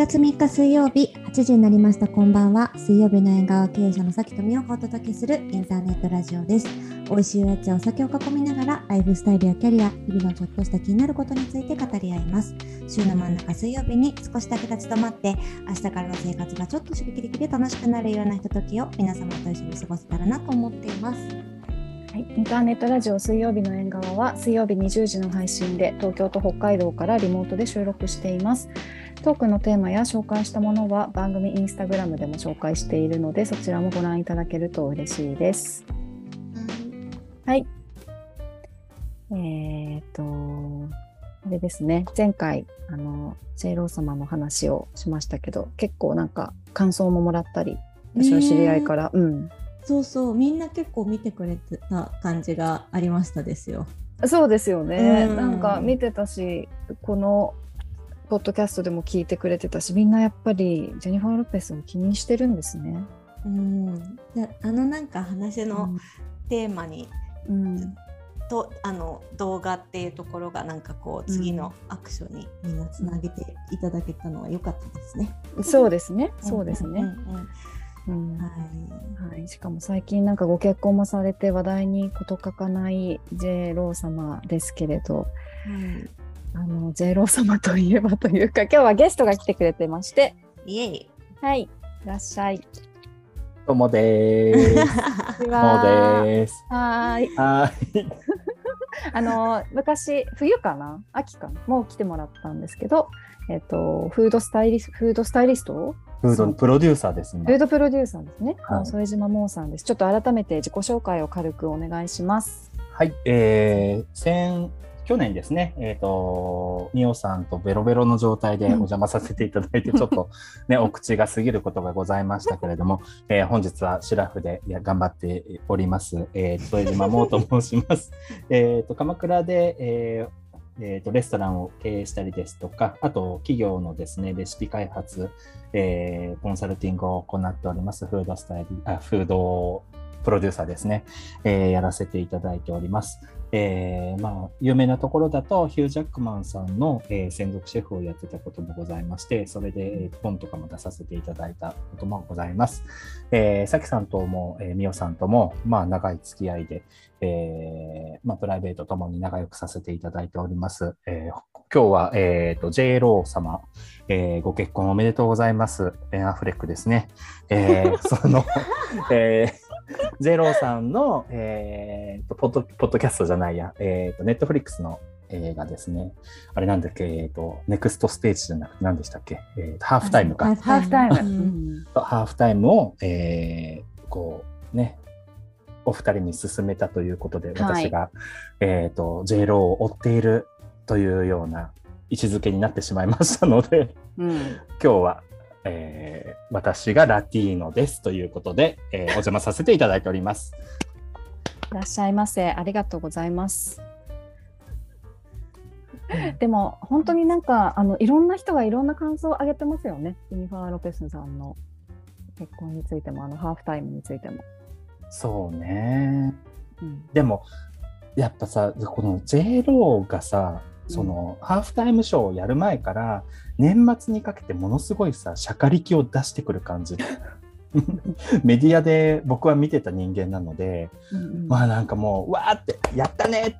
月3日水曜日8時になりました。こんばんは。水曜日の縁側経営者の崎富をお届けするインターネットラジオです。美味しいおやつやお酒を囲みながらライフスタイルやキャリア日々のちょっとした気になることについて語り合います。週の真ん中水曜日に少しだけ立ち止まって明日からの生活がちょっと刺激的で楽しくなるようなひとときを皆様と一緒に過ごせたらなと思っています。はい、インターネットラジオ水曜日の縁側は水曜日20時の配信で東京と北海道からリモートで収録しています。トークのテーマや紹介したものは番組インスタグラムでも紹介しているのでそちらもご覧いただけると嬉しいです。はい。えー、っと、あれですね、前回、あの、ジェイロー様の話をしましたけど、結構なんか感想ももらったり、私の知り合いから、うん。そうそう、みんな結構見てくれてた感じがありましたですよ。そうですよね、うん、なんか見てたしこのポッドキャストでも聞いてくれてたしみんなやっぱりジェニファー・ロペスを気にしてるんですね。うん、あのなんか話のテーマに、うん、とあの動画っていうところがなんかこう次のアクションにみんなつなげていただけたのは良かったですね。そうですね。そうですね。はい、しかも最近なんかご結婚もされて話題に事欠かない J ロー様ですけれど、はい、あの J ロー様といえばというか 今日はゲストが来てくれてまして。イエイ。はい。いらっしゃい。ともです。もです。はい。はい。あの昔冬かな？秋かな？もう来てもらったんですけど、えっ、ー、とフードスタイリスフードスタイリストフードプロデューサーですね。フードプロデューサーですね。はい、副島もさんです。ちょっと改めて自己紹介を軽くお願いします。はい、えー、先去年ですね、えっ、ー、と、ミオさんとベロベロの状態でお邪魔させていただいて、ちょっとね、お口が過ぎることがございましたけれども、えー、本日はシラフでいや頑張っております、えー、副島もと申します。えっと、鎌倉で、えーえーと、レストランを経営したりですとか、あと企業のですね、レシピ開発、えー、コンサルティングを行っております、フードスタイリ、あフードプロデューサーですね、えー、やらせていただいております。えー、まあ、有名なところだと、ヒュー・ジャックマンさんの、えー、専属シェフをやってたこともございまして、それで、えー、本とかも出させていただいたこともございます。えー、さきさんとも、えー、みおさんとも、まあ、長い付き合いで、えー、まあ、プライベートともに仲良くさせていただいております。えー、今日は、えっ、ー、と、J ロー様、えー、ご結婚おめでとうございます。ベン・アフレックですね。えー、その、えー、 J ローさんの、えーと、ポッドポッドキャストじゃないや、えーと、 Netflix の映画ですね。あれなんだっけ、えーと、ネクストステージじゃなくて何でしたっけ、えーと、ハーフタイムか。ハーフタイム。ハーフタイム。を、えー、こうね、お二人に勧めたということで、私が、はい、えっ、ー、と、J ローを追っているというような位置づけになってしまいましたので、うん、今日はえー、私がラティーノですということで、えー、お邪魔させていただいております。いらっしゃいませ。ありがとうございます。でも本当になんかあのいろんな人がいろんな感想を挙げてますよね。ユニファー・ロペスさんの結婚についてもあのハーフタイムについても。そうね。うん、でもやっぱさこの J ローがさその、うん、ハーフタイムショーをやる前から年末にかけてものすごいさしゃかりきを出してくる感じ。メディアで僕は見てた人間なので、うんうん、まあなんかもうわーってやったねって、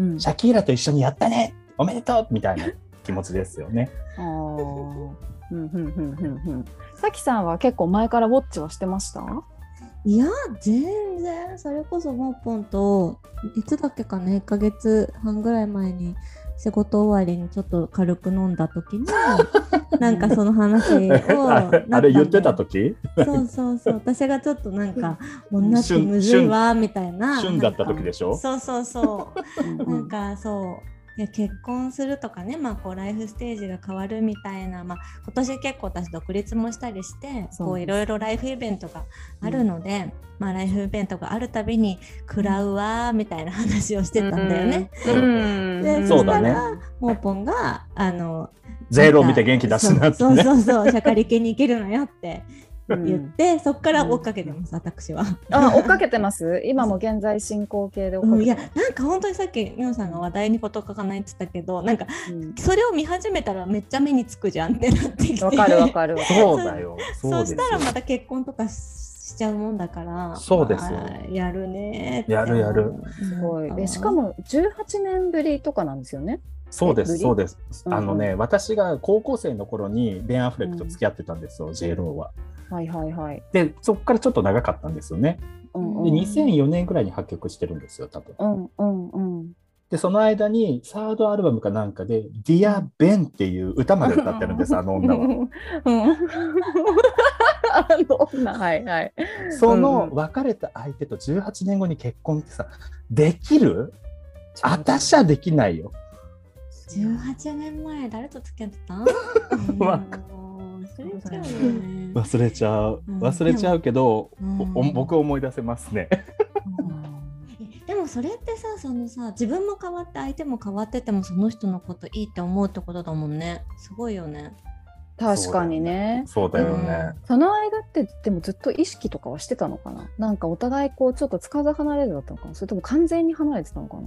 うん、シャキーラと一緒にやったね。おめでとうみたいな気持ちですよね。さきさんは結構前からウォッチはしてました？いや全然。それこそモーポンといつだっけかね。1ヶ月半ぐらい前に仕事終わりにちょっと軽く飲んだ時に なんかその話を あれ言ってた時？そうそうそう。私がちょっとなんか女ってむずいわみたいな。旬だった時でしょ？そうそうそう。なんかそういや結婚するとかね、まあ、こうライフステージが変わるみたいな、まあ、今年結構私独立もしたりしてこういろいろライフイベントがあるので、うん、まあ、ライフイベントがあるたびに食らうわみたいな話をしてたんだよね。うん、でそしたらモーポンがあのゼロを見て元気出すなって、ね、そうそうそうしゃかり系に行けるのよって言って、そこから追っかけてます、私は。あ追っかけてます？今も現在進行形で追っかうん、いやなんか本当にさっきみおさんが話題に事書かないって言ったけどなんかうんそれを見始めたらめっちゃ目につくじゃんってなって。きてわかるわかるわかる。そうだよ。そうしたらまた結婚とかしちゃうもんだから。そうですよ。まあやるねって。やるやる。すごい。でしかも18年ぶりとかなんですよね？そうです、えそうです。うんうんあのね、私が高校生の頃にベン・アフレックと付き合ってたんですよ、J ローは。はいはいはい。で、そこからちょっと長かったんですよね。で、うんうん2004年ぐらいに破局してるんですよ、多分。うんうんうん。で、その間にサードアルバムかなんかで、Dear Ben っていう歌まで歌ってるんです、あの女は。うん。あの女はいはい。そうんうんの別れた相手と18年後に結婚ってさ、できる？私はできないよ。18年前誰と付き合ってた忘れちゃ うよね忘れちゃう。うん。忘れちゃうけど、うん。僕思い出せますね。でもそれってさそのさ自分も変わって相手も変わっててもその人のこといいって思うってことだもんね。すごいよね。確かにね。そうだよね。その間ってでもずっと意識とかはしてたのかな？なんかお互いこうちょっとつかず離れずだったのかな？それとも完全に離れてたのかな？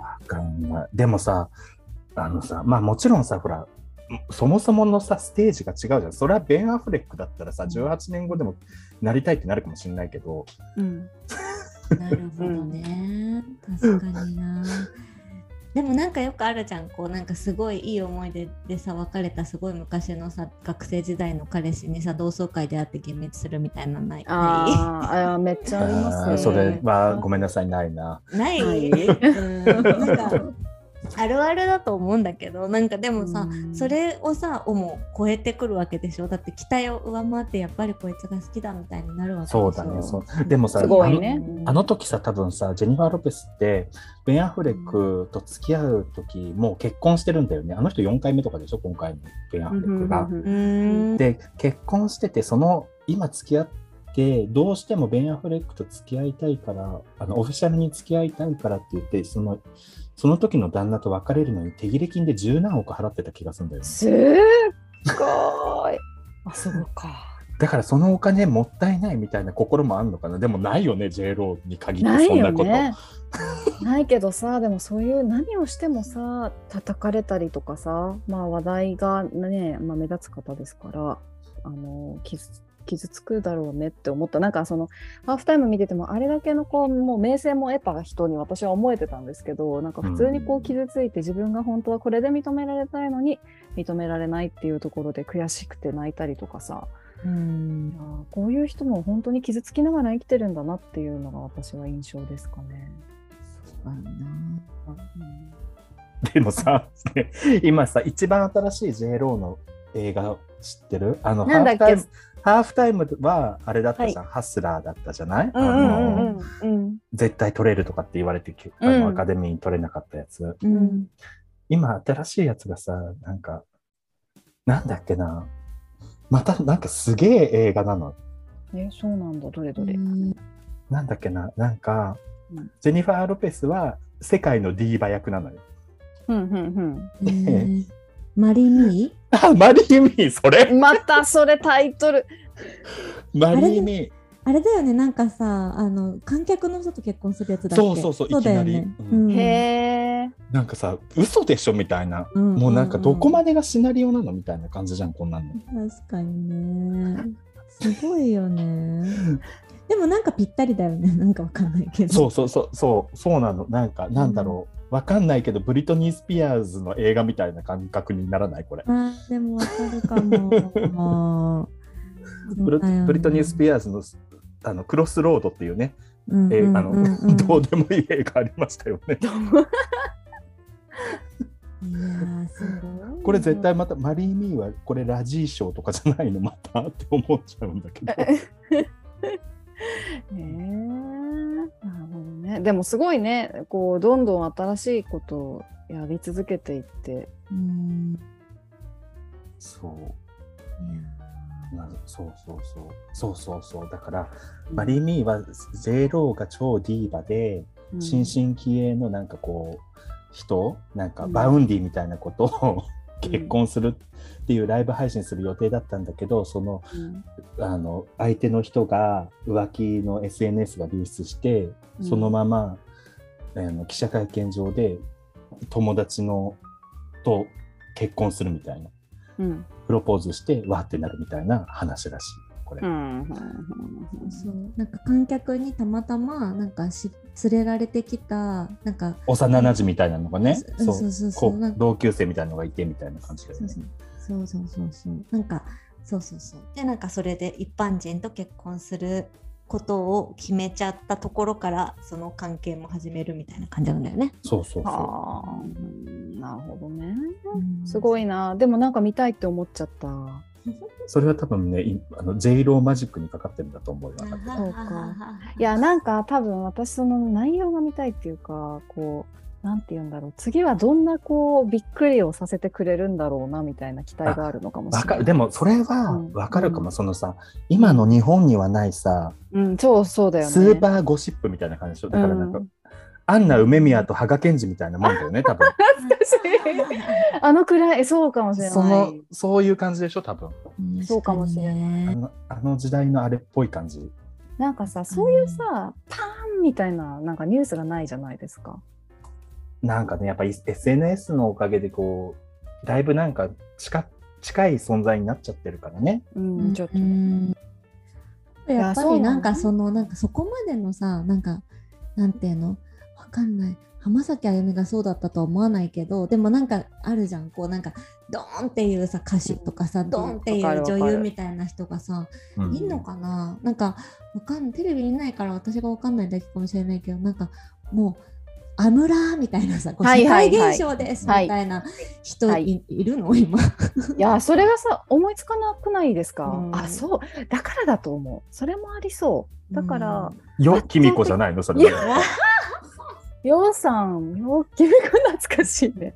わかんない。でもさ、あのさ、まあもちろんさ、ほら、そもそものさ、ステージが違うじゃん。それはベン・アフレックだったらさ、18年後でもなりたいってなるかもしれないけど、うん。なるほどね。確かにな。でもなんかよくあるじゃん。こうなんかすごいいい思い出でさ別れたすごい昔のさ学生時代の彼氏にさ同窓会で会って幻滅するみたいなのない？あーあー、めっちゃありますね。それはごめんなさい、ないな。ない？ない。うん、なんかあるあるだと思うんだけどなんかでもさ、うん。それをさをも超えてくるわけでしょ？だって期待を上回ってやっぱりこいつが好きだみたいになるわけでしょ？そうだね。そう。でもさ、すごいね。あのあの時さ、多分さ、ジェニファー・ロペスって、ベン・アフレックと付き合う時、もう結婚してるんだよね。あの人4回目とかでしょ、今回のベン・アフレックが。うーん。で結婚しててその今付き合ってどうしてもベン・アフレックと付き合いたいからあのオフィシャルに付き合いたいからって言ってそのその時の旦那と別れるのに手切れ金で十何億払ってた気がするんだよねすっごい。あ、そうか。だからそのお金もったいないみたいな心もあるのかな？でもないよね J ローに限っないてそんなこと、よね。ないけどさでもそういう何をしてもさ叩かれたりとかさまあ話題がね、まあ、目立つ方ですからあの傷傷つくだろうねって思った。なんかそのハーフタイム見ててもあれだけのこうもう名声も得た人に私は思えてたんですけどなんか普通にこう傷ついて自分が本当はこれで認められたいのに認められないっていうところで悔しくて泣いたりとかさ。うん。こういう人も本当に傷つきながら生きてるんだなっていうのが私は印象ですかね。そうだな。でもさ、ね 今さ一番新しい J ローの映画知ってる？あのなんだっけ？ハーフタイムはあれだったじゃん、ハスラーだったじゃない、絶対取れるとかって言われてきあうん。のアカデミーに取れなかったやつ、うん。今新しいやつがさなんかなんだっけな。またなんかすげえ映画なの。えそうなんだ。どれどれ？うん。なんだっけな。なんか、うん。ジェニファー・ロペスは世界のディーバ役なのよ。うんうんえーマリミあマリー・ミーそれ？うん。またそれタイトル。マリー・ミー。あれだよねなんかさあの観客の人と結婚するやつだっけ？そうそうそうだよいきなねり。うん。うん。へえ。なんかさ嘘でしょみたいな、うんもうなんかどこでまでがシナリオなのみたいな感じじゃんこんなの。確かにね。すごいよね。でもなんかぴったりだよね。なんかわかんないけど。そうそうそうそうそうなの。なんかなんだろう、わかんないけどブリトニー・スピアーズの映画みたいな感覚にならない？これ。あーでもわかるかも。ブリトニー・スアピアーズのあのクロスロードっていうね、ーえーあの どうでもいい映画ありましたよね。これ絶対またマリー・ミーはこれラジー賞とかじゃないの？またって思っちゃうんだけど。へえ。ね。でもすごいね。こうどんどん新しいことをやり続けていって。うん。そう。そうそうそう。そうそうそう。だから、マリー・ミーは J ローが超ディーバで、うん。新進気鋭のなんかこう人？なんかうん。バウンディみたいなことを結婚するっていうライブ配信する予定だったんだけどそのあの相手の人が浮気の SNS が流出してそのまま、あの記者会見場で友達のと結婚するみたいな。うん。プロポーズしてわーってなるみたいな話らしいこれ。うんそうなんか観客にたまたまなんかし連れられてきたなんか幼馴染みたいなのがね、うんそうそうそう同級生みたいなのがいてみたいな感じそう。そうそうそうそうそうなんかそうそうそうでなんかそれで一般人と結婚することを決めちゃったところからその関係も始めるみたいな感じなんだよね。そうそうそうんなるほどね。うんすごいな。でもなんか見たいって思っちゃった。う。それは多分ね、いあの J ローマジックにかかってるんだと思うよ。そうかいやなんか多分私その内容が見たいっていうかこうなんて言うんだろう次はどんなこうびっくりをさせてくれるんだろうなみたいな期待があるのかもしれない。わかるでもそれはうんわかるかも、うんそのさ今の日本にはないさ、うん、そうそうだよね。スーパーゴシップみたいな感じでしょ？だからなんか、うんアンナ梅宮と羽賀健二みたいなもんだよね多分。懐かしい。あのくらいそうかもしれない。そのそういう感じでしょ多分。そうかもしれない。あのあの時代のあれっぽい感じ。なんかさそういうさ、パーンみたいななんかニュースがないじゃないですか。なんかねやっぱり SNS のおかげでこうだいぶなんか近近い存在になっちゃってるからね。うん、ちょっと。うん。やっぱりなんかそのなんかそこまでのさなんかなんていうの？わかんない。浜崎あゆみがそうだったとは思わないけどでもなんかあるじゃん。こうなんかドーンっていうさ歌手とかさ、ドーンっていう女優みたいな人がさ、うん。いんのかな？なんかわかんテレビにいないから私がわかんないだけかもしれないけどなんかもうアムラーみたいなさこう世はいはいはい。界現象ですみはい。たいな人い,、はい。いるの？今。いやそれがさ思いつかなくないですか、うん。あそう。だからだと思う。それもありそう。だから、よきみこじゃないの？それはようさんようきみこ懐かしいね。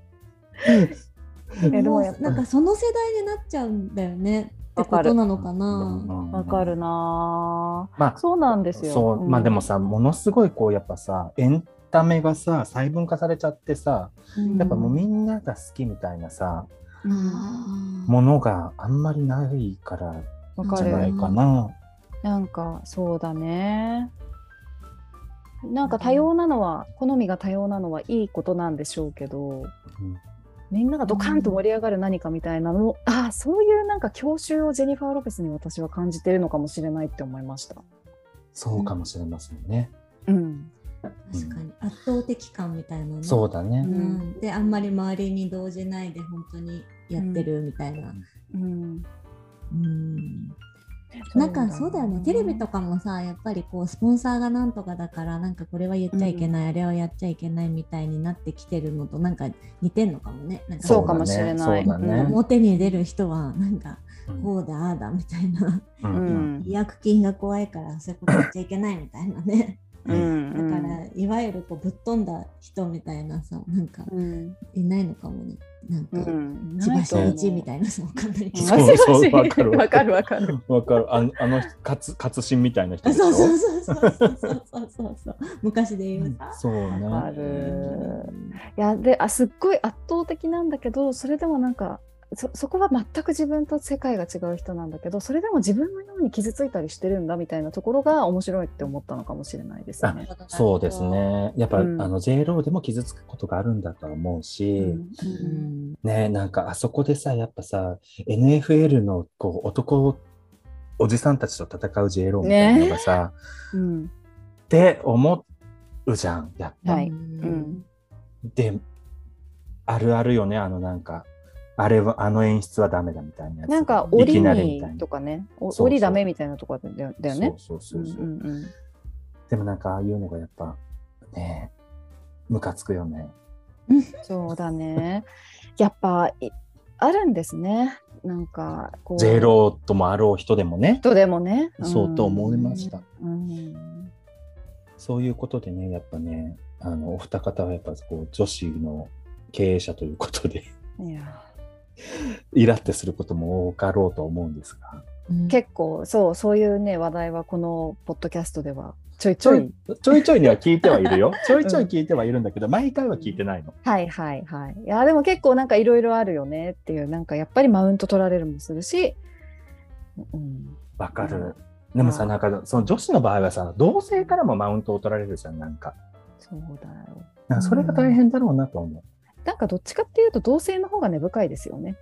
えでもやっぱ。なんかその世代になっちゃうんだよね。ってことなのかな。わかるな。まあそうなんですよ。そう、ん。まあでもさものすごいこうやっぱさエンタメがさ細分化されちゃってさやっぱもうみんなが好きみたいなさ、ものがあんまりないからわかる。じゃないかな。なんかそうだねなんか多様なのは好みが多様なのはいいことなんでしょうけどうんみんながドカンと盛り上がる何かみたいなのを、あそういうなんか郷愁をジェニファー・ロペスに私は感じてるのかもしれないって思いました。そうかもしれませんね。うん、確かに圧倒的感みたいなね。そうだね。うん、であんまり周りに動じないで本当にやってるみたいな。うん、うんなんかそうだよね。テレビとかもさやっぱりこうスポンサーがなんとかだからなんかこれは言っちゃいけない、あれはやっちゃいけないみたいになってきてるのとなんか似てんのかもね。なんかそうかもしれない。そうだね。表に出る人はなんかうん。こうだああだみたいな。うんううん。ん違約金が怖いからそういうこと言っちゃいけないみたいなね。ううん。だから、いわゆるこうぶっ飛んだ人みたいなさなんかうん。いないのかもねなんか、うん、千葉真一みたいな のわかんない。そうそう わかる わかるわかる。わかる。あのあのつしんみたいな人で。そうそうそうそうそうそうそう。昔で言う。そうね。ある。いやであすっごい圧倒的なんだけどそれでもなんかそそこは全く自分と世界が違う人なんだけどそれでも自分のように傷ついたりしてるんだみたいなところが面白いって思ったのかもしれないですね。そうですね。やっぱ、うん。あの J ローでも傷つくことがあるんだとは思うし、うん。うんねなんかあそこでさやっぱさ NFL のこう男おじさんたちと戦う J ローみたいなのがさ、うん。って思うじゃんやっぱ。はい。うん。であるあるよねあのなんかあれはあの演出はダメだみたいなやつなんかい檻きなりみたいなにとかねおそうそう檻ダメみたいなとこだよだよね。そうそうそうそう、うんうんでもなんかああいうのがやっぱねムカつくよね。うんそうだね。やっぱいあるんですね。なんかこう J ローともあろう人でもね人でもね。そうと思いました。うんそういうことでねやっぱねあのお二方はやっぱこう女子の経営者ということでいやイラってすることも多かろうと思うんですが。うん結構そうそういうね話題はこのポッドキャストではちょいちょい。ちょいちょいには聞いてはいるよ。ちょいちょい聞いてはいるんだけど、毎回は聞いてないの。はいはいはい。いやでも結構なんかいろいろあるよねっていうなんかやっぱりマウント取られるもするし、うん、わかる。でもさ、なんかその女子の場合はさ、同性からもマウントを取られるじゃん、なんか。そうだよ。なんかそれが大変だろうなと思う。なんかどっちかっていうと同性の方が根深いですよね。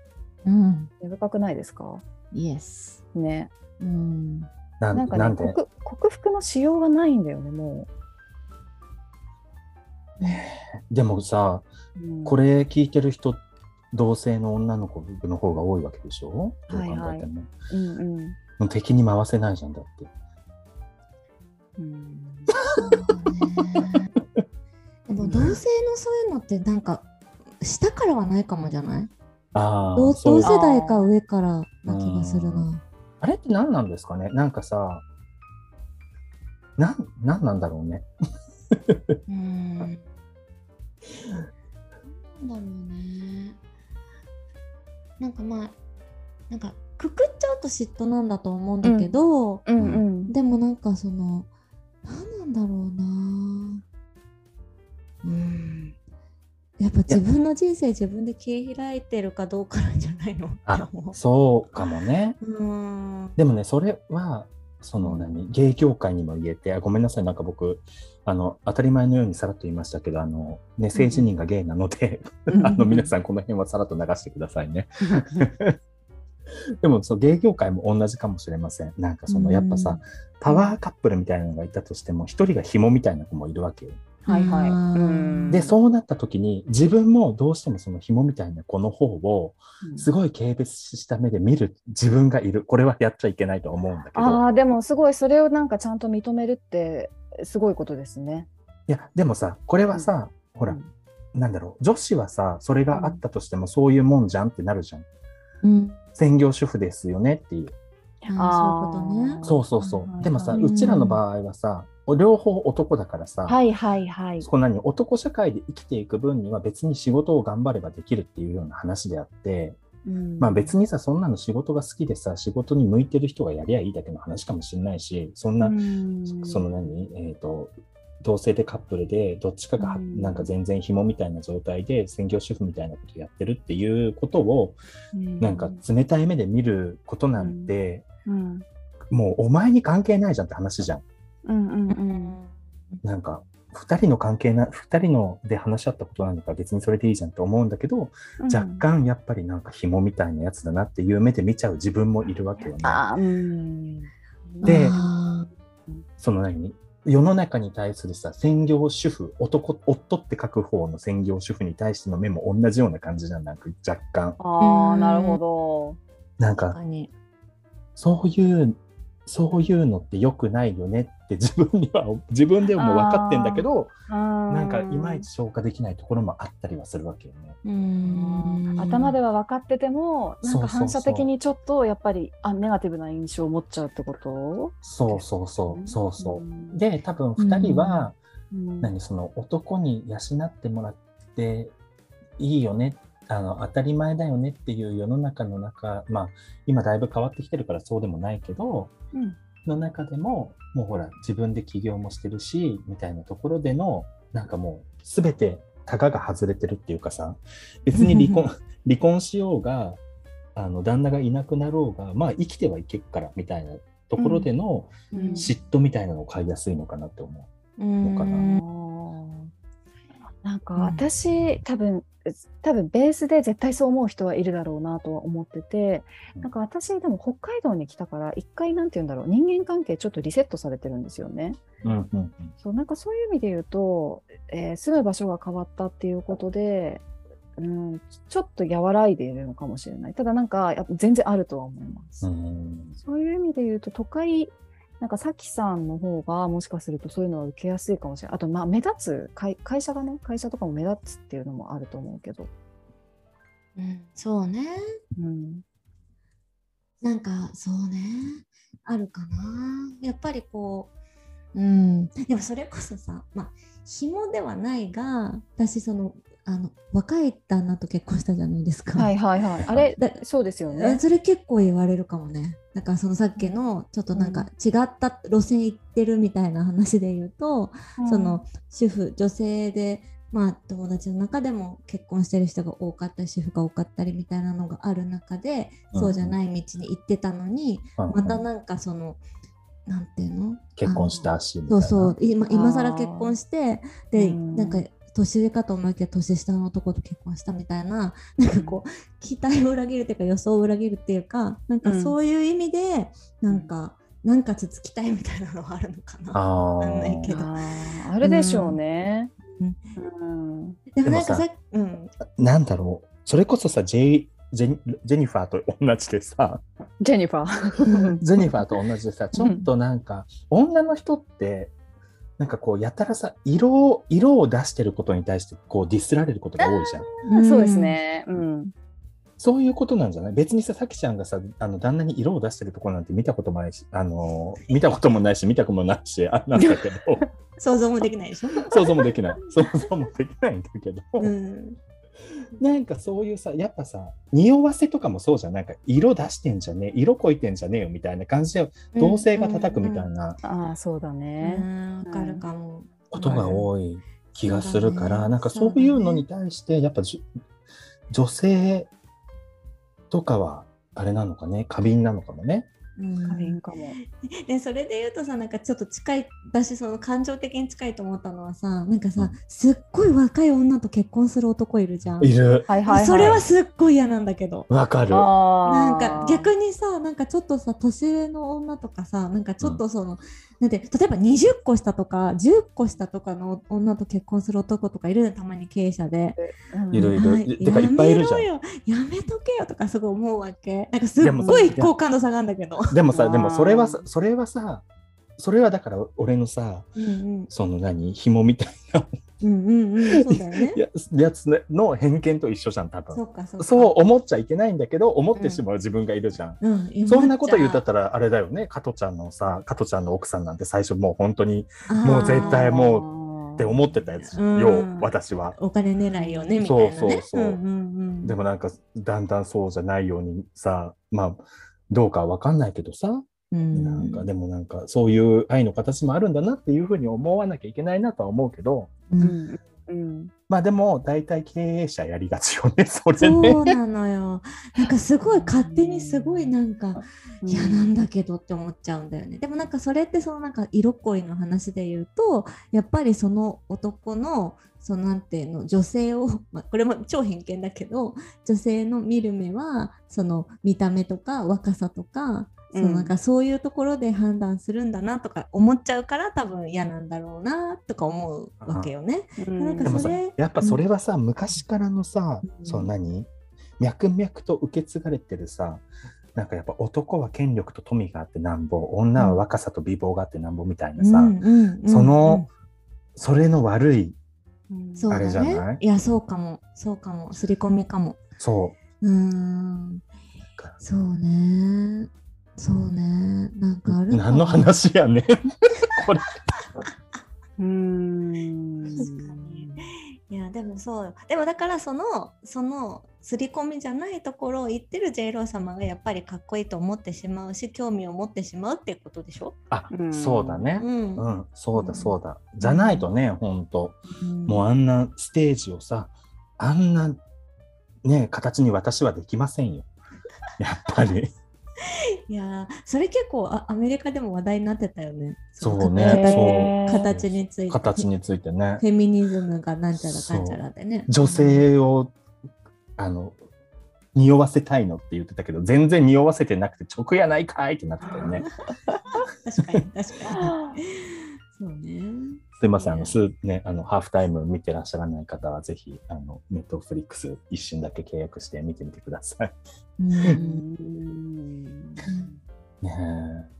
うん。根深くないですか？イエス。ね。うん。なんかねなんで？克克服のしようがないんだよねも でもさ、う。うんこれ聞いてる人、同性の女の子の方が多いわけでしょ？どう考えても。はいはいうんうんもう敵に回せないじゃんだって。うん でも同性のそういうのってなんか下からはないかもじゃない？ああ、同同世代か上からな気がするな。あれって何なんですかね？なんかさ、なん、なんなんだろうね？うん。なんだろうね。なんかまあなんかくくっちゃうと嫉妬なんだと思うんだけど、うんうんでもなんかその何なんだろうな。ぱ自分の人生自分で切り開いてるかどうかなんじゃないの？あそうかもね。うん。でもね、それは、その何、芸業界にも言えて、あごめんなさい、なんか僕、あの、当たり前のようにさらっと言いましたけど、あの、ね、性自認がゲイなので、あの、皆さんこの辺はさらっと流してくださいね。でも、そう、芸業界も同じかもしれません。なんかその、やっぱさ、パワーカップルみたいなのがいたとしても、一人が紐みたいな子もいるわけよ。はいはい。うんうんで、そうなった時に、自分もどうしてもその紐みたいな子の方を、すごい軽蔑した目で見る自分がいる。これはやっちゃいけないと思うんだけど。ああでもすごいそれをなんかちゃんと認めるってすごいことですね。いや、でもさ、これはさ、ほら、なんだろう、女子はさ、それがあったとしてもそういうもんじゃんってなるじゃん。うん。専業主婦ですよねっていう。あーそういうことね。そうそうそはいはいは。いうでもさ、うんうちらの場合はさ、両方男だからさ、はいはいはい。そこ何男社会で生きていく分には別に仕事を頑張ればできるっていうような話であって、うん。まあ別にさ、そんなの仕事が好きでさ、仕事に向いてる人がやりゃいいだけの話かもしれないし、そんな、うん。その何えっ、と、同性でカップルで、どっちかがうん。なんか全然紐みたいな状態で専業主婦みたいなことやってるっていうことを、なんか冷たい目で見ることなんて、うん。もうお前に関係ないじゃんって話じゃん。うんうんうんなんか、二人の関係な、二人ので話し合ったことなんだから別にそれでいいじゃんって思うんだけど、若干やっぱりなんか紐みたいなやつだなっていう目で見ちゃう自分もいるわけよね。であその何？世の中に対するさ、専業主婦、男、夫って書く方の専業主婦に対しての目も同じような感じじゃん、なんか若干。ああなるほど。なんか。そういう、そういうのって良くないよねって自分には、自分でも分かってんだけど、ななんかいまいち消化できないところもあったりはするわけよね。うーん。頭では分かっててもなんか反射的にちょっとやっぱりあネガティブな印象を持っちゃうってこと？そうそうそう、そうそう。ん。で、多分二人は、うん。何その男に養ってもらっていいよねあの当たり前だよねっていう世の中の中まあ今だいぶ変わってきてるからそうでもないけどうん。の中でももうほら自分で起業もしてるしみたいなところでのなんかもう全てタガが外れてるっていうかさ別に離婚 離婚しようがあの旦那がいなくなろうがまあ生きてはいけっからみたいなところでのうん。嫉妬みたいなのを買いやすいのかなって思う。のかな。なんかうん。私、多分多分ベースで絶対そう思う人はいるだろうなとは思っててうんなんか私でも北海道に来たから一回なんて言うんだろう人間関係ちょっとリセットされてるんですよね。うんうんうんそうなんかそういう意味で言うと、えー住む場所が変わったっていうことで、うん、ちょっと和らいでいるのかもしれないただなんかやっぱ全然あるとは思います。うんそういう意味で言うと都会なんかさきさんの方がもしかするとそういうのは受けやすいかもしれないあとまあ目立つ会会社がね会社とかも目立つっていうのもあると思うけど、うんそうね。うんなんかそうね。あるかな。やっぱりこう、うん。でもそれこそさ、まあ、紐ではないが、私その、あの若い旦那と結婚したじゃないですか。はいはいはい。あれだそうですよえね。それ結構言われるかもね。だからそのさっきのちょっとなんか違った路線行ってるみたいな話で言うと、その主婦女性でまあ友達の中でも結婚してる人が多かったり主婦が多かったりみたいなのがある中で、うんそうじゃない道に行ってたのに、うんまたなんかそのなんていうの？結婚したしそいうな。そう今今更結婚してで、うんなんか年上かと思いきや年下の男と結婚したみたいななんかこう期待を裏切るっていうか予想を裏切るっていうかなんかそういう意味で、なんかなんか続きたいみたいなのはあるのかな。あわかんないけーど。あー。あるでしょうね。うん。うん。でもなんかさうん。なんだろう。それこそさ、ジェイジェニジェニファーと同じでさ、ジェニファー。ジェニファーと同じでさ、ちょっとなんか、女の人って、なんかこう、やたらさ、色を、色を出してることに対して、こう、ディスられることが多いじゃん。そうです。ね。うん。そういうことなんじゃない？別にさ、さきちゃんがさ、あの、旦那に色を出してるところなんて見たこともないし、あの、見たこともないし、見たこともないし、あんなんだけど、想像もできないでしょ？想像もできない。想像もできないんだけど、うん なんかそういうさ、やっぱさ、匂わせとかもそうじゃん。なんか、色出してんじゃねえ、色こいてんじゃねえよみたいな感じで、同性が叩くみたいなああ、そうだうね。んわかるかも。ことが多い気がするから、ねなんかそういうのに対して、やっぱじゅ女性とかは、あれなのかね、過敏なのかもね。うん過敏かも。でそれで言うとさなんかちょっと近い私その感情的に近いと思ったのはさなんかさ、うんすっごい若い女と結婚する男いるじゃん。いる。はいはい、はい。それはすっごい嫌なんだけど。わかる。あなんかー逆にさなんかちょっとさ年上の女とかさなんかちょっとその、なんて例えば20個下とか10個下とかの女と結婚する男とかいるのたまに経営者で。うん。いるいるはい。てかいっぱいいるじゃん。やめろよ。やめとけよとかすごい思うわけ。なんかすっごい好感度下がるんだけど。でも さ、でもそれはそれはさ、それはだから俺のさ、うんうん。その何、紐みたいなうんうんうんそうだよね。ややつの偏見と一緒じゃん、多分。そうかそうか。そう思っちゃいけないんだけど、思ってしまう自分がいるじゃん。うん、そんなこと言ったっったら、あれだよね、加トちゃんのさ、加トちゃんの奥さんなんて最初もう本当にたもう絶対もううって思ってたやつよ、うん私は。お金狙いよねみたいな、ね。そうそうそうんんうん、でもなんか、だんだんそうじゃないようにさ、まあ、どうかわかんないけどさ、うん、なんかでもなんかそういう愛の形もあるんだなっていうふうに思わなきゃいけないなとは思うけど、ううんんうんまあでも大体経営者やりがちよね、それそね。うなのよ。なんかすごい勝手にすごいなんかうん嫌なんだけどって思っちゃうんだよね。でもなんかそれってそのなんか色恋の話で言うとやっぱりその男のそのなんていうの女性を、まあ、これも超偏見だけど女性の見る目はその見た目とか若さとかそのなんかそういうところで判断するんだなとか思っちゃうから多分嫌なんだろうなとか思うわけよね。うんなんかでもさそれ、やっぱそれはさ、昔からのさ、うんその何？脈々と受け継がれてるさ、なんかやっぱ男は権力と富があってなんぼ、女は若さと美貌があってなんぼみたいなさ、うんうんうんその、それの悪い、あれじゃない？ね。いや、そうかも。そうかも。刷り込みかも。そうーん。そうね。そうね。なんかある何の話やねん。これ。うん確かにいや、でもそうよ。でもだから、その、その、刷り込みじゃないところを言ってる J ロー様がやっぱりかっこいいと思ってしまうし、興味を持ってしまうっていうことでしょ？あう、んそうだね。うん。うん、そうだそうだ。じゃないとね、ほんと。うんもうあんなステージをさ、あんなね、形に私はできませんよ。やっぱり。いやーそれ結構あアメリカでも話題になってたよね。そうね形について。形についてねフ。ェミニズムがなんちゃらかんちゃらでね。女性を、あの、匂わせたいのって言ってたけど、全然匂わせてなくて直やないかいってなってたよね。確かに確かに。そうね。すいません、あの、すね、あの、ハーフタイム見てらっしゃらない方は、ぜひ、あの、ネットフリックス一瞬だけ契約して見てみてください。ね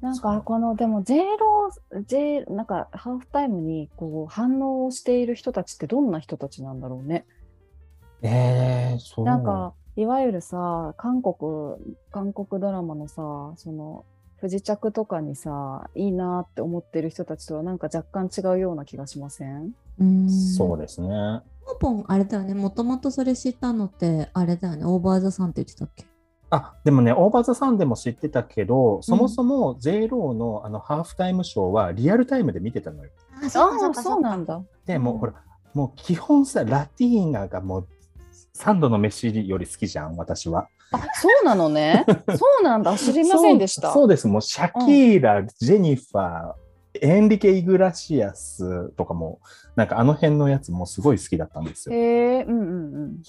なんかこのでも J ロー J なんかハーフタイムにこう反応をしている人たちってどんな人たちなんだろうね。え。えー、そう。なんかいわゆるさ韓国韓国ドラマのさその不時着とかにさいいなって思ってる人たちとはなんか若干違うような気がしません？うんそうですね。ポポンあれだよねもともとそれ知ったのってあれだよね OVER THE SUN って言ってたっけ？あ、でもね、 OVER THE SUN でも知ってたけど、そもそも J ローのあのハーフタイムショーはリアルタイムで見てたのよ。あああ、そうなんだ。でもう、うんほら、もう基本さ、ラティーナがもう3度の飯より好きじゃん、私は。あ、そうなのね。そうなんだ。知りませんでした。そうそうです。もうシャキーラ、ジェニファー、エンリケ・イグラシアスとかも、なんかあの辺のやつもすごい好きだったんですよ。へえ、うんうんうん。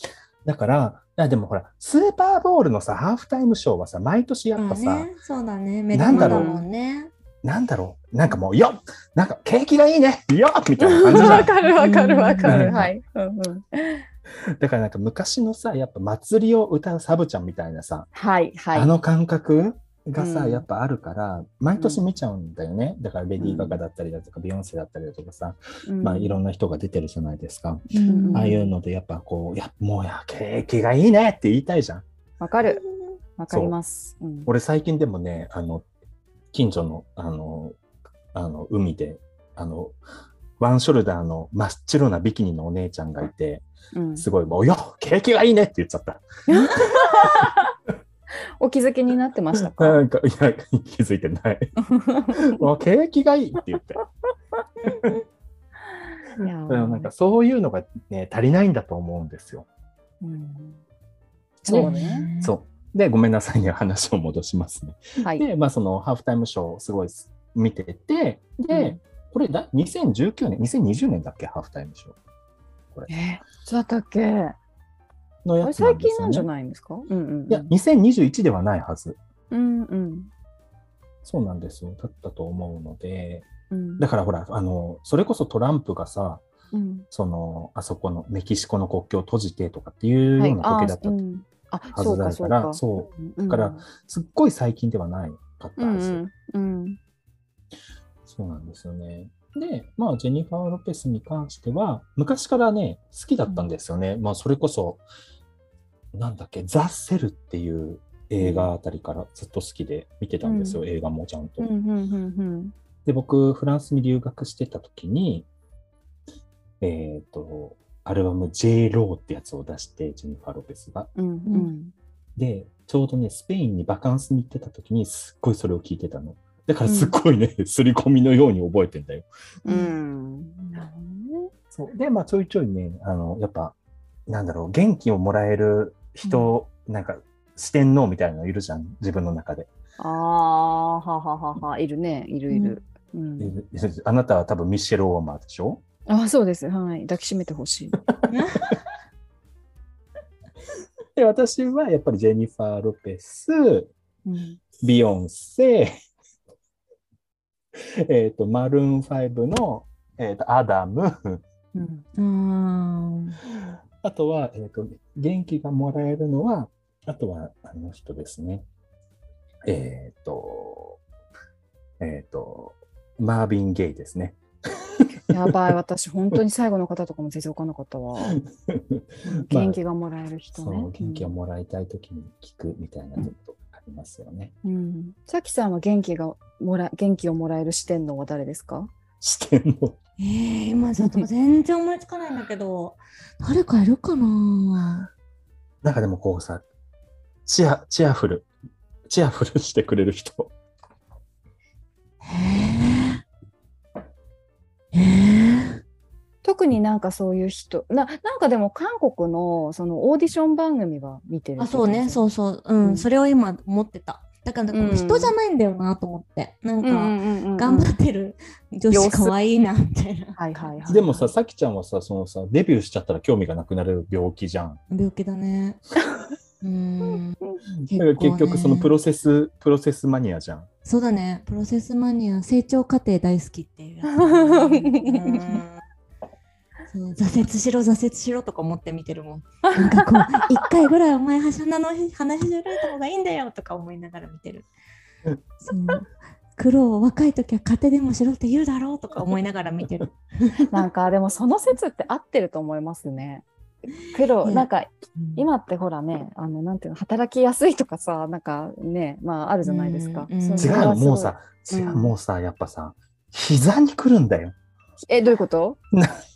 だから、いやでもほら、スーパーボールのさ、ハーフタイムショーはさ、毎年やっぱさ、まあね、そうだね目なんだろう玉だもんねなんだろう、なんかもう、よっなんか景気がいいねよっみたいな感じじゃん。わかるわかるわかる。うんはい。うんうん。だからなんか昔のさ、やっぱ祭りを歌うサブちゃんみたいなさ、はいはい。あの感覚がさ、うんやっぱあるから、毎年見ちゃうんだよね。だからレディー・ガガだったりだとか、ビヨンセだったりだとかさ、うんまあいろんな人が出てるじゃないですか。うんああいうのでやっぱこう、やもうや、景気がいいねって言いたいじゃん。わかる。わかります。うん俺最近でもね、あの、近所の、あの、あの、海で、あの、ワンショルダーの真っ白なビキニのお姉ちゃんがいて、うんすごいもう、よ景気がいいねって言っちゃった。お気づきになってましたか？なんか、いや、気づいてない。もう景気がいいって言って。いやーでもなんかそういうのがね、足りないんだと思うんですよ。うんそうね。そう。で、ごめんなさいね、話を戻しますね。はい。で、まあそのハーフタイムショーをすごい見てて、で、うんこれだ、2019年、2020年だっけ、ハーフタイムショー。え、そうだったっけ？あのやれつね。最近なんじゃないんですか？うんうんうん。いや、2021ではないはず。うんうん。そうなんですよ。だったと思うので、うんだからほら、あの、それこそトランプがさ、うんその、あそこのメキシコの国境を閉じてとかっていうような時だったはずだから、かそうか。そう。うんだからすっごい最近ではないかったはず。うんそうなんですよね。で、まあ、ジェニファー・ロペスに関しては、昔からね、好きだったんですよね。まあ、それこそ、なんだっけ、ザ・セルっていう映画あたりからずっと好きで見てたんですよ、う映画もちゃんと。うんうんうんで、僕、フランスに留学してた時に、えっ、と、アルバム J. ローってやつを出して、ジェニファー・ロペスが。うんうんで、ちょうどね、スペインにバカンスに行ってた時に、すっごいそれを聞いてたの。だからすっごいね、刷り込みのように覚えてんだよ。うんうん。なるほどねそうで、まあ、ちょいちょいね、あの、やっぱ、なんだろう、元気をもらえる人、なんか、四天王みたいなのいるじゃん、自分の中で。ああ、はははは、いるね、いるいる。うんいるあなたは多分ミッシェル・オーマーでしょ？あそうです。はい。抱きしめてほしい。で、私はやっぱりジェニファー・ロペス、うんビヨンセ、えっと、マルーン5の、えっとアダム、うんうんあとは、えっと、元気がもらえるのは、あとは、あの人ですね。えっ、と、えっ、と、マービン・ゲイですね。やばい、私、本当に最後の方とかも全然分かんなかったわ。元気がもらえる人ね。そう、元気をもらいたいときに聞くみたいなことありますよね。うん。さきさんは元気がもら元気をもらえる四天王は誰ですか？視点の。えー、今ちょっと全然思いつかないんだけど 誰かいるかな？なんかでもこうさ、チア、チアフル、チアフルしてくれる人。へ特になんかそういう人ななんかでも韓国のそのオーディション番組は見てるあそうね。うそうそう。うん、うん。それを今思ってた。だからなんか人じゃないんだよなと思って、なんか、頑頑張ってる女子かわいいなみたいな。はいはいはい。でもさ、さきちゃんはさ、そのさ、デビューしちゃったら興味がなくなる病気じゃん。病気だね。うーん。だから結局そのプロセス、プロセスマニアじゃん。そうだね。プロセスマニア成長過程大好きっていう うんそう挫折しろ挫折しろとか思って見てるもん。なんかこう一回ぐらいお前はしゃなの話しられた方がいいんだよとか思いながら見てる。そう。苦労を若い時は家庭でもしろって言うだろうとか思いながら見てる。なんかでもその説って合ってると思いますね。黒ねなんか今ってほらねあのなんていうの働きやすいとかさなんかねまああるじゃないですか。うんうんそ違うもうさ、違う、うんもうさ、やっぱさ、膝に来るんだよ。えどういうこと？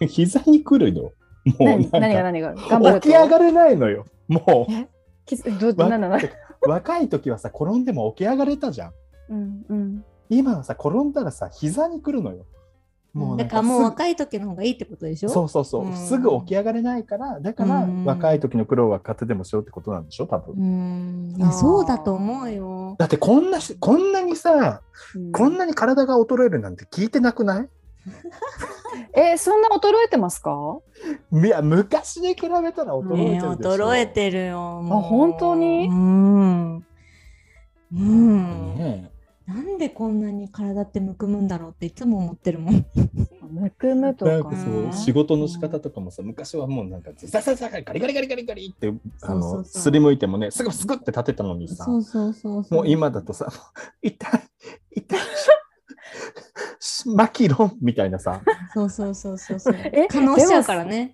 膝に来るよ。もう何？何が何が頑張起き上がれないのよ。もえ？きどなの？若い時はさ、転んでも起き上がれたじゃん。うんうん。今はさ、転んだらさ、膝に来るのよ。もうなんだからもう若い時の方がいいってことでしょ？そうそうそう、うん。すぐ起き上がれないから、だからうん。若い時の苦労は勝手でもしようってことなんでしょ、多分。うん。いやそうだと思うよ。だってこんなし、こんなにさ、うん。こんなに体が衰えるなんて聞いてなくない？えそんな衰えてますか？いや、昔に比べたら衰えねてるでしょ。衰えてるよ。もう本当に？うん。うん。ねなんでこんなに体ってむくむんだろうっていつも思ってるもん。むくむとかなんかそう、ね仕事の仕方とかもさ、昔はもうなんか、ザザザガリガリガリガリガリガリって、あの、そうそうそうすりむいてもね、すぐすぐって立てたのにさ、そうそうそうそう。もう今だとさ、痛い、痛い、しマキロンみたいなさ、そうそうそうそうそう。え可能しちゃうからね。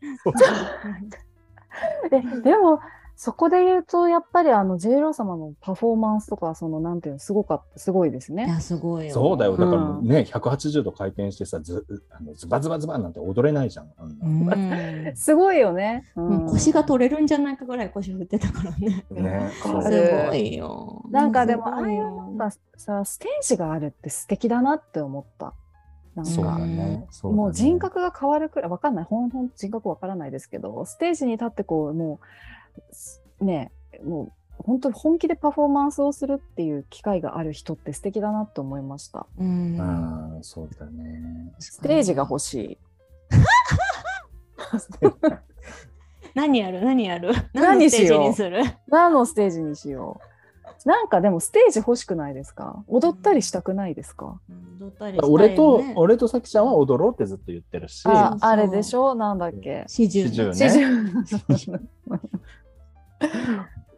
えでも そこで言うとやっぱりあの J ロー様のパフォーマンスとかそのなんていうのすごかったすごいですね。いやすごいよ。そうだよ、だからもうね、180度回転してさ、ずあのズバズバズバなんて踊れないじゃん。あんなうん。すごいよね。うもう腰が取れるんじゃないかぐらい腰振ってたからね。ね、すごいよ。なんかでもああいうなんかさステージがあるって素敵だなって思った。なんそうね。そうだねもう人格が変わるくらいわかんない本本人格わからないですけどステージに立ってこうもうすねもう本当に本気でパフォーマンスをするっていう機会がある人って素敵だなって思いました。うん。ああ、そうだね。ステージが欲しい。何やる？何やる？何しよう？何のステージにする？何のステージにしよう？なんかでもステージ欲しくないですか？踊ったりしたくないですか、うん。踊ったりしたいよ俺と、ね俺とさきちゃんは踊ろうってずっと言ってるし、あれでしょ？なんだっけ？四十四十四ね。十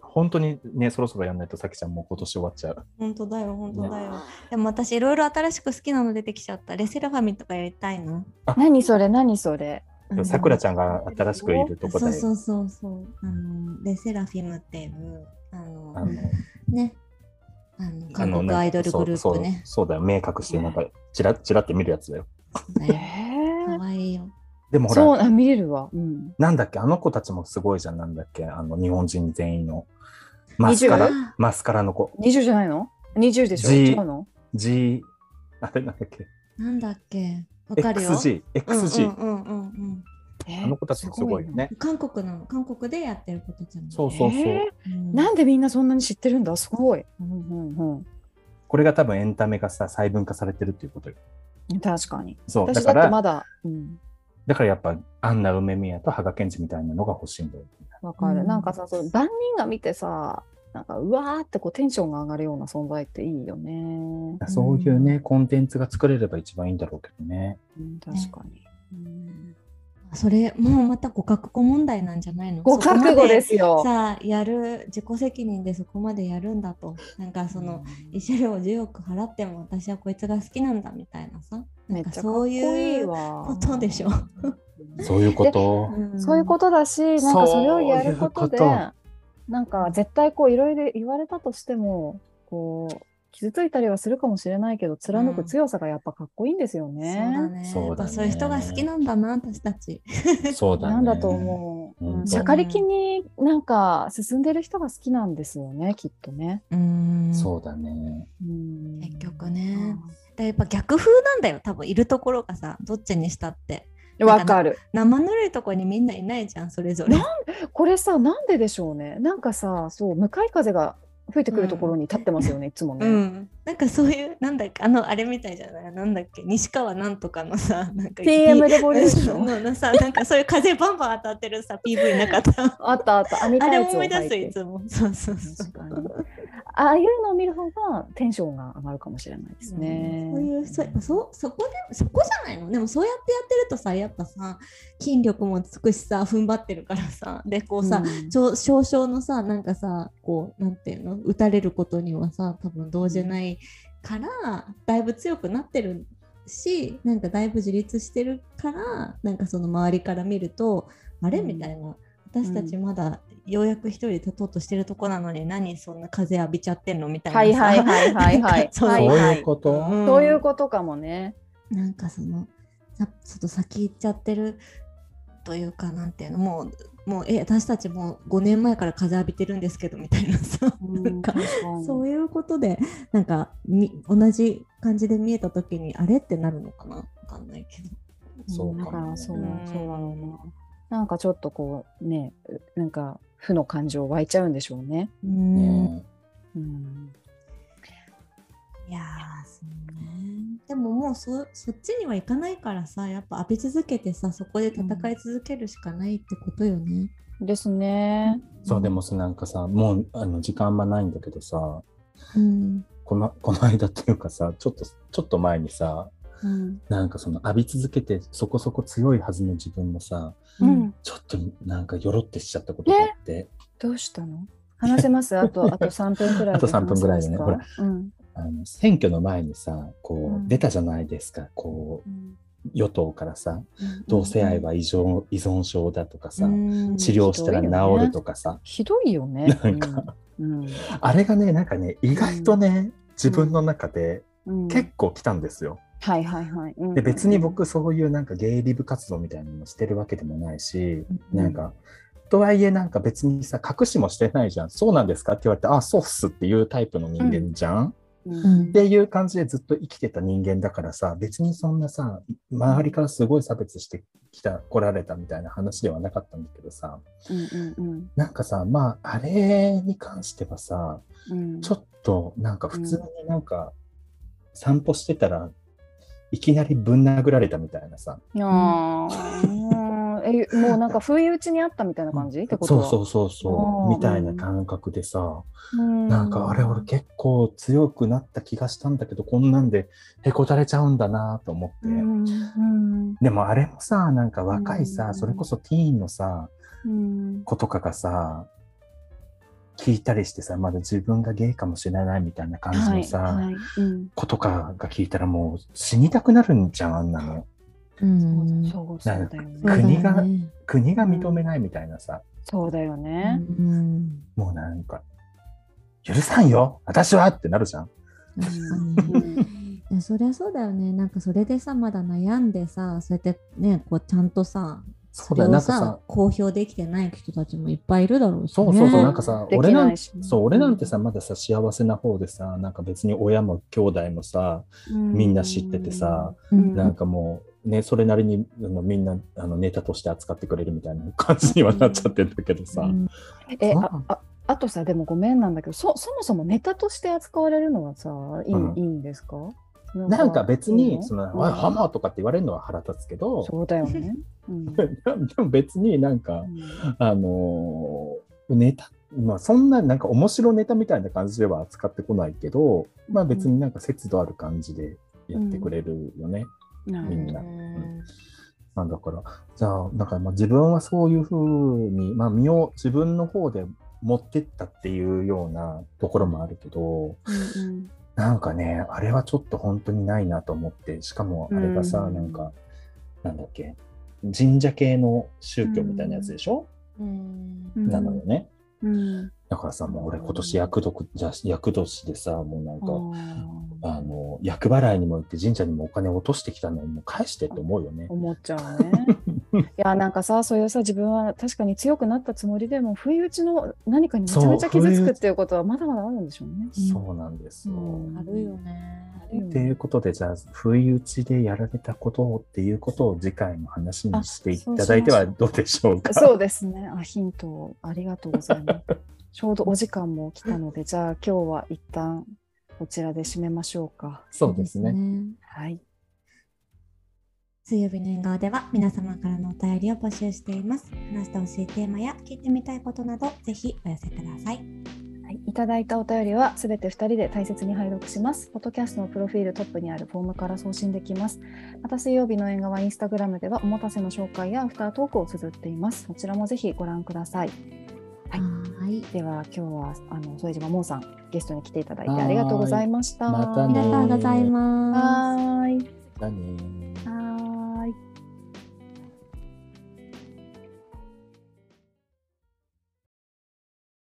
本当にね、そろそろやんないとさきちゃんもう今年終わっちゃう。本当だよ本当だよ。でも私いろいろ新しく好きなの出てきちゃった。レセラファミとかやりたいの？何それ何それさくらちゃんが新しくいるとこで、そうそうそうそう。あのレセラフィムっていうあのあの、ねあの韓国アイドルグループね。そうそうそうだよ、明確して、なんか、ちらちらって見るやつだよ。そうだよえ可愛いよ。でもほら、そうあ見れるわ。うん、なんだっけ、あの子たちもすごいじゃん、なんだっけ、あの、日本人全員の。マスカラ20？、マスカラの子。20じゃないの ?20 でしょ？G 違うの？G、あれなんだっけ、なんだっけ？わかるよ。XG、XG。うんうんうんうんえあの子たちもすごいよねうん。。韓国なの韓国でやってる子たちなの。そうそうそう。えうんなんでみんなそんなに知ってるんだ？すごい。うんうんこれが多分エンタメがさ、細分化されてるっていうことよ。うん、確かに。そう、だから、まだ、うん、だからやっぱ、アンナ梅宮と羽賀健二みたいなのが欲しいんだよ。わかる。うんなんかさ、そう万人が見てさ、なんかうわーってこうテンションが上がるような存在っていいよね。そういうね、コンテンツが作れれば一番いいんだろうけどね。うん、確かに。うんそれもうまたご覚悟問題なんじゃないの？ご覚悟ですよ。さあやる自己責任でそこまでやるんだとなんかその慰謝料10億払っても私はこいつが好きなんだみたいなさなんかそういうわ。ことでしょ。そういうこと。そういうことだし、なんかそれをやることでなんか絶対こういろいろ言われたとしても、こう傷ついたりはするかもしれないけど、貫く強さがやっぱかっこいいんですよね。だねそうだねやっぱそういう人が好きなんだな私たち。そうだね。なんだと思う。うんうん、しゃかりきになんか進んでる人が好きなんですよね、きっとね。うんそうだね。うん結局ねでやっぱ逆風なんだよ多分いるところがさどっちにしたってうんわかる。生ぬるいところにみんないないじゃんそれぞれ。これさ、なんででしょうね。なんかさ、そう、向かい風が吹いてくるところに立ってますよね、いつもね。うん、なんかそういうなんだっけあのあれみたいじゃない？なんだっけ？西川なんとかのさなんか TM レボリューション。ののさなんかそういう風バンバン当たってるさ PV なかった。あった。あった、網あれ思い出す履いつもそうそうそう確かに。ああいうのを見る方がテンションが上がるかもしれないですね。そういうそそそこでそこじゃないの？でもそうやってやってるとさやっぱさ筋力もつくしさ踏ん張ってるからさでこうさ、うんちょ少々のさなんかさこうなんていうの？打たれることにはさ多分動じないからだいぶ強くなってるしなんかだいぶ自立してるからなんかその周りから見るとあれ？うん。みたいな。私たちまだようやく一人で立とうとしてるとこなのに何そんな風浴びちゃってんのみたいなはいさはいはいはいはい。そうそうはいうこと。うんそういうことかもね。なんかそのさちょっと先行っちゃってるというかなんていうのもうもうえ私たちも5年前から風浴びてるんですけどみたいなさ、なんかそういうことでなんかみ同じ感じで見えた時にあれってなるのかなわかんないけど。そうだからそう、うんそうなのな。なんかちょっとこうね、なんか負の感情湧いちゃうんでしょうね。うんねうん。いやーそうねでももうそそっちには行かないからさやっぱ浴び続けてさそこで戦い続けるしかないってことよね。ですね。そうでもさなんかさもうあの時間あんまないんだけどさうんこの この間っていうかさちょっとちょっと前にさうん。なんかその浴び続けてそこそこ強いはずの自分もさうん。ちょっとなんかよろってしちゃったことがあって、どうしたの？話せます？あと、あと3分くらいであと3分くらいでね話せますか？うん。あの選挙の前にさこう、うん。出たじゃないですか。こううん。与党からさ同性愛は依存依存症だとかさ、うん。治療したら治るとかさ、ひどいよね。なんか、うん。あれがねなんかね意外とね、自分の中でうん、結構来たんですよ。はいはいはい。うんで別に僕そういうなんかゲイリブ活動みたいなのしてるわけでもないし、うんなんかとはいえなんか別にさ隠しもしてないじゃんそうなんですかって言われてあそうっすっていうタイプの人間じゃん、うん。うんっていう感じでずっと生きてた人間だからさ別にそんなさ周りからすごい差別してきた来られたみたいな話ではなかったんだけどさうんうんなんかさまああれに関してはさうんうん。ちょっとなんか普通になんか散歩してたらいきなりぶん殴られたみたいなさ。いやー。う んえもうなんか不意打ちにあったみたいな感じ？ってことは。そうそうそうそう。みたいな感覚でさ。うん。なんかあれ俺結構強くなった気がしたんだけどこんなんでへこたれちゃうんだなと思って、うんうん。でもあれもさなんか若いさ、うん。それこそティーンのさうん。子とかがさ聞いたりしてさまだ自分がゲイかもしれないみたいな感じのさ、はいはいうん。子とかが聞いたらもう死にたくなるんじゃんあんなの。うん。そうそうだよね。国がね。国が認めないみたいなさ、そうだよね。うん。もうなんか許さんよ。私はってなるじゃんうん。うん。いやそりゃそうだよね。なんかそれでさまだ悩んでさそうやってねこうちゃんとさそうだよ。れをさなんかさ公表できてない人たちもいっぱいいるだろうし、ね、そうそうそうなんかさ俺なんそう俺なんてさまださ幸せな方でさなんか別に親も兄弟もさみんな知っててさ、うん。なんかもうねそれなりにあのみんなあのネタとして扱ってくれるみたいな感じにはなっちゃってるんだけどさ、うん。えあああとさでもごめんなんだけどそそもそもネタとして扱われるのはさいい,、うん。いいんですか？なんか別にその、ハマーとかって言われるのは腹立つけど、そうだよね。うん。でも別になんか、あのーネタまあそんななんか面白ネタみたいな感じでは扱ってこないけど、まあ別になんか節度ある感じでやってくれるよね。みん。なまあだから、じゃあ、なんかまあ自分はそういうふうに、まあ身を自分の方で持ってったっていうようなところもあるけど、うんなんかね、あれはちょっと本当にないなと思って、しかもあれがさ、うんなんか、なんだっけ、神社系の宗教みたいなやつでしょ、うんうんなのよね。うんだからさ、もう俺今年役年じゃ役年でさ、もうなんか、ああの、厄払いにも行って神社にもお金落としてきたのにもう返してって思うよねー。思っちゃうね。いやなんかさそういうさ自分は確かに強くなったつもりでも不意打ちの何かにめちゃめちゃ傷つくっていうことはまだまだあるんでしょうね。そうなんですよ。うんあるよね。っていうことで、じゃあ、不意打ちでやられたことっていうことを次回の話にしていただいてはどうでしょうか？そうですね。あ、ヒントをありがとうございます。ちょうどお時間も来たので、じゃあ今日は一旦こちらで締めましょうか。そうですね。はい。水曜日の縁側では皆様からのお便りを募集しています。話してほしいテーマや聞いてみたいことなど、ぜひお寄せください。はい、いただいたお便りはすべて2人で大切に拝読します。ポッドキャストのプロフィールトップにあるフォームから送信できます。また水曜日の縁側インスタグラムではおもたせの紹介やアフタートークを綴っています。こちらもぜひご覧ください。はいはい。では今日はあの副島門さんゲストに来ていただいてありがとうございました。またねありがとうございます。はーい。だね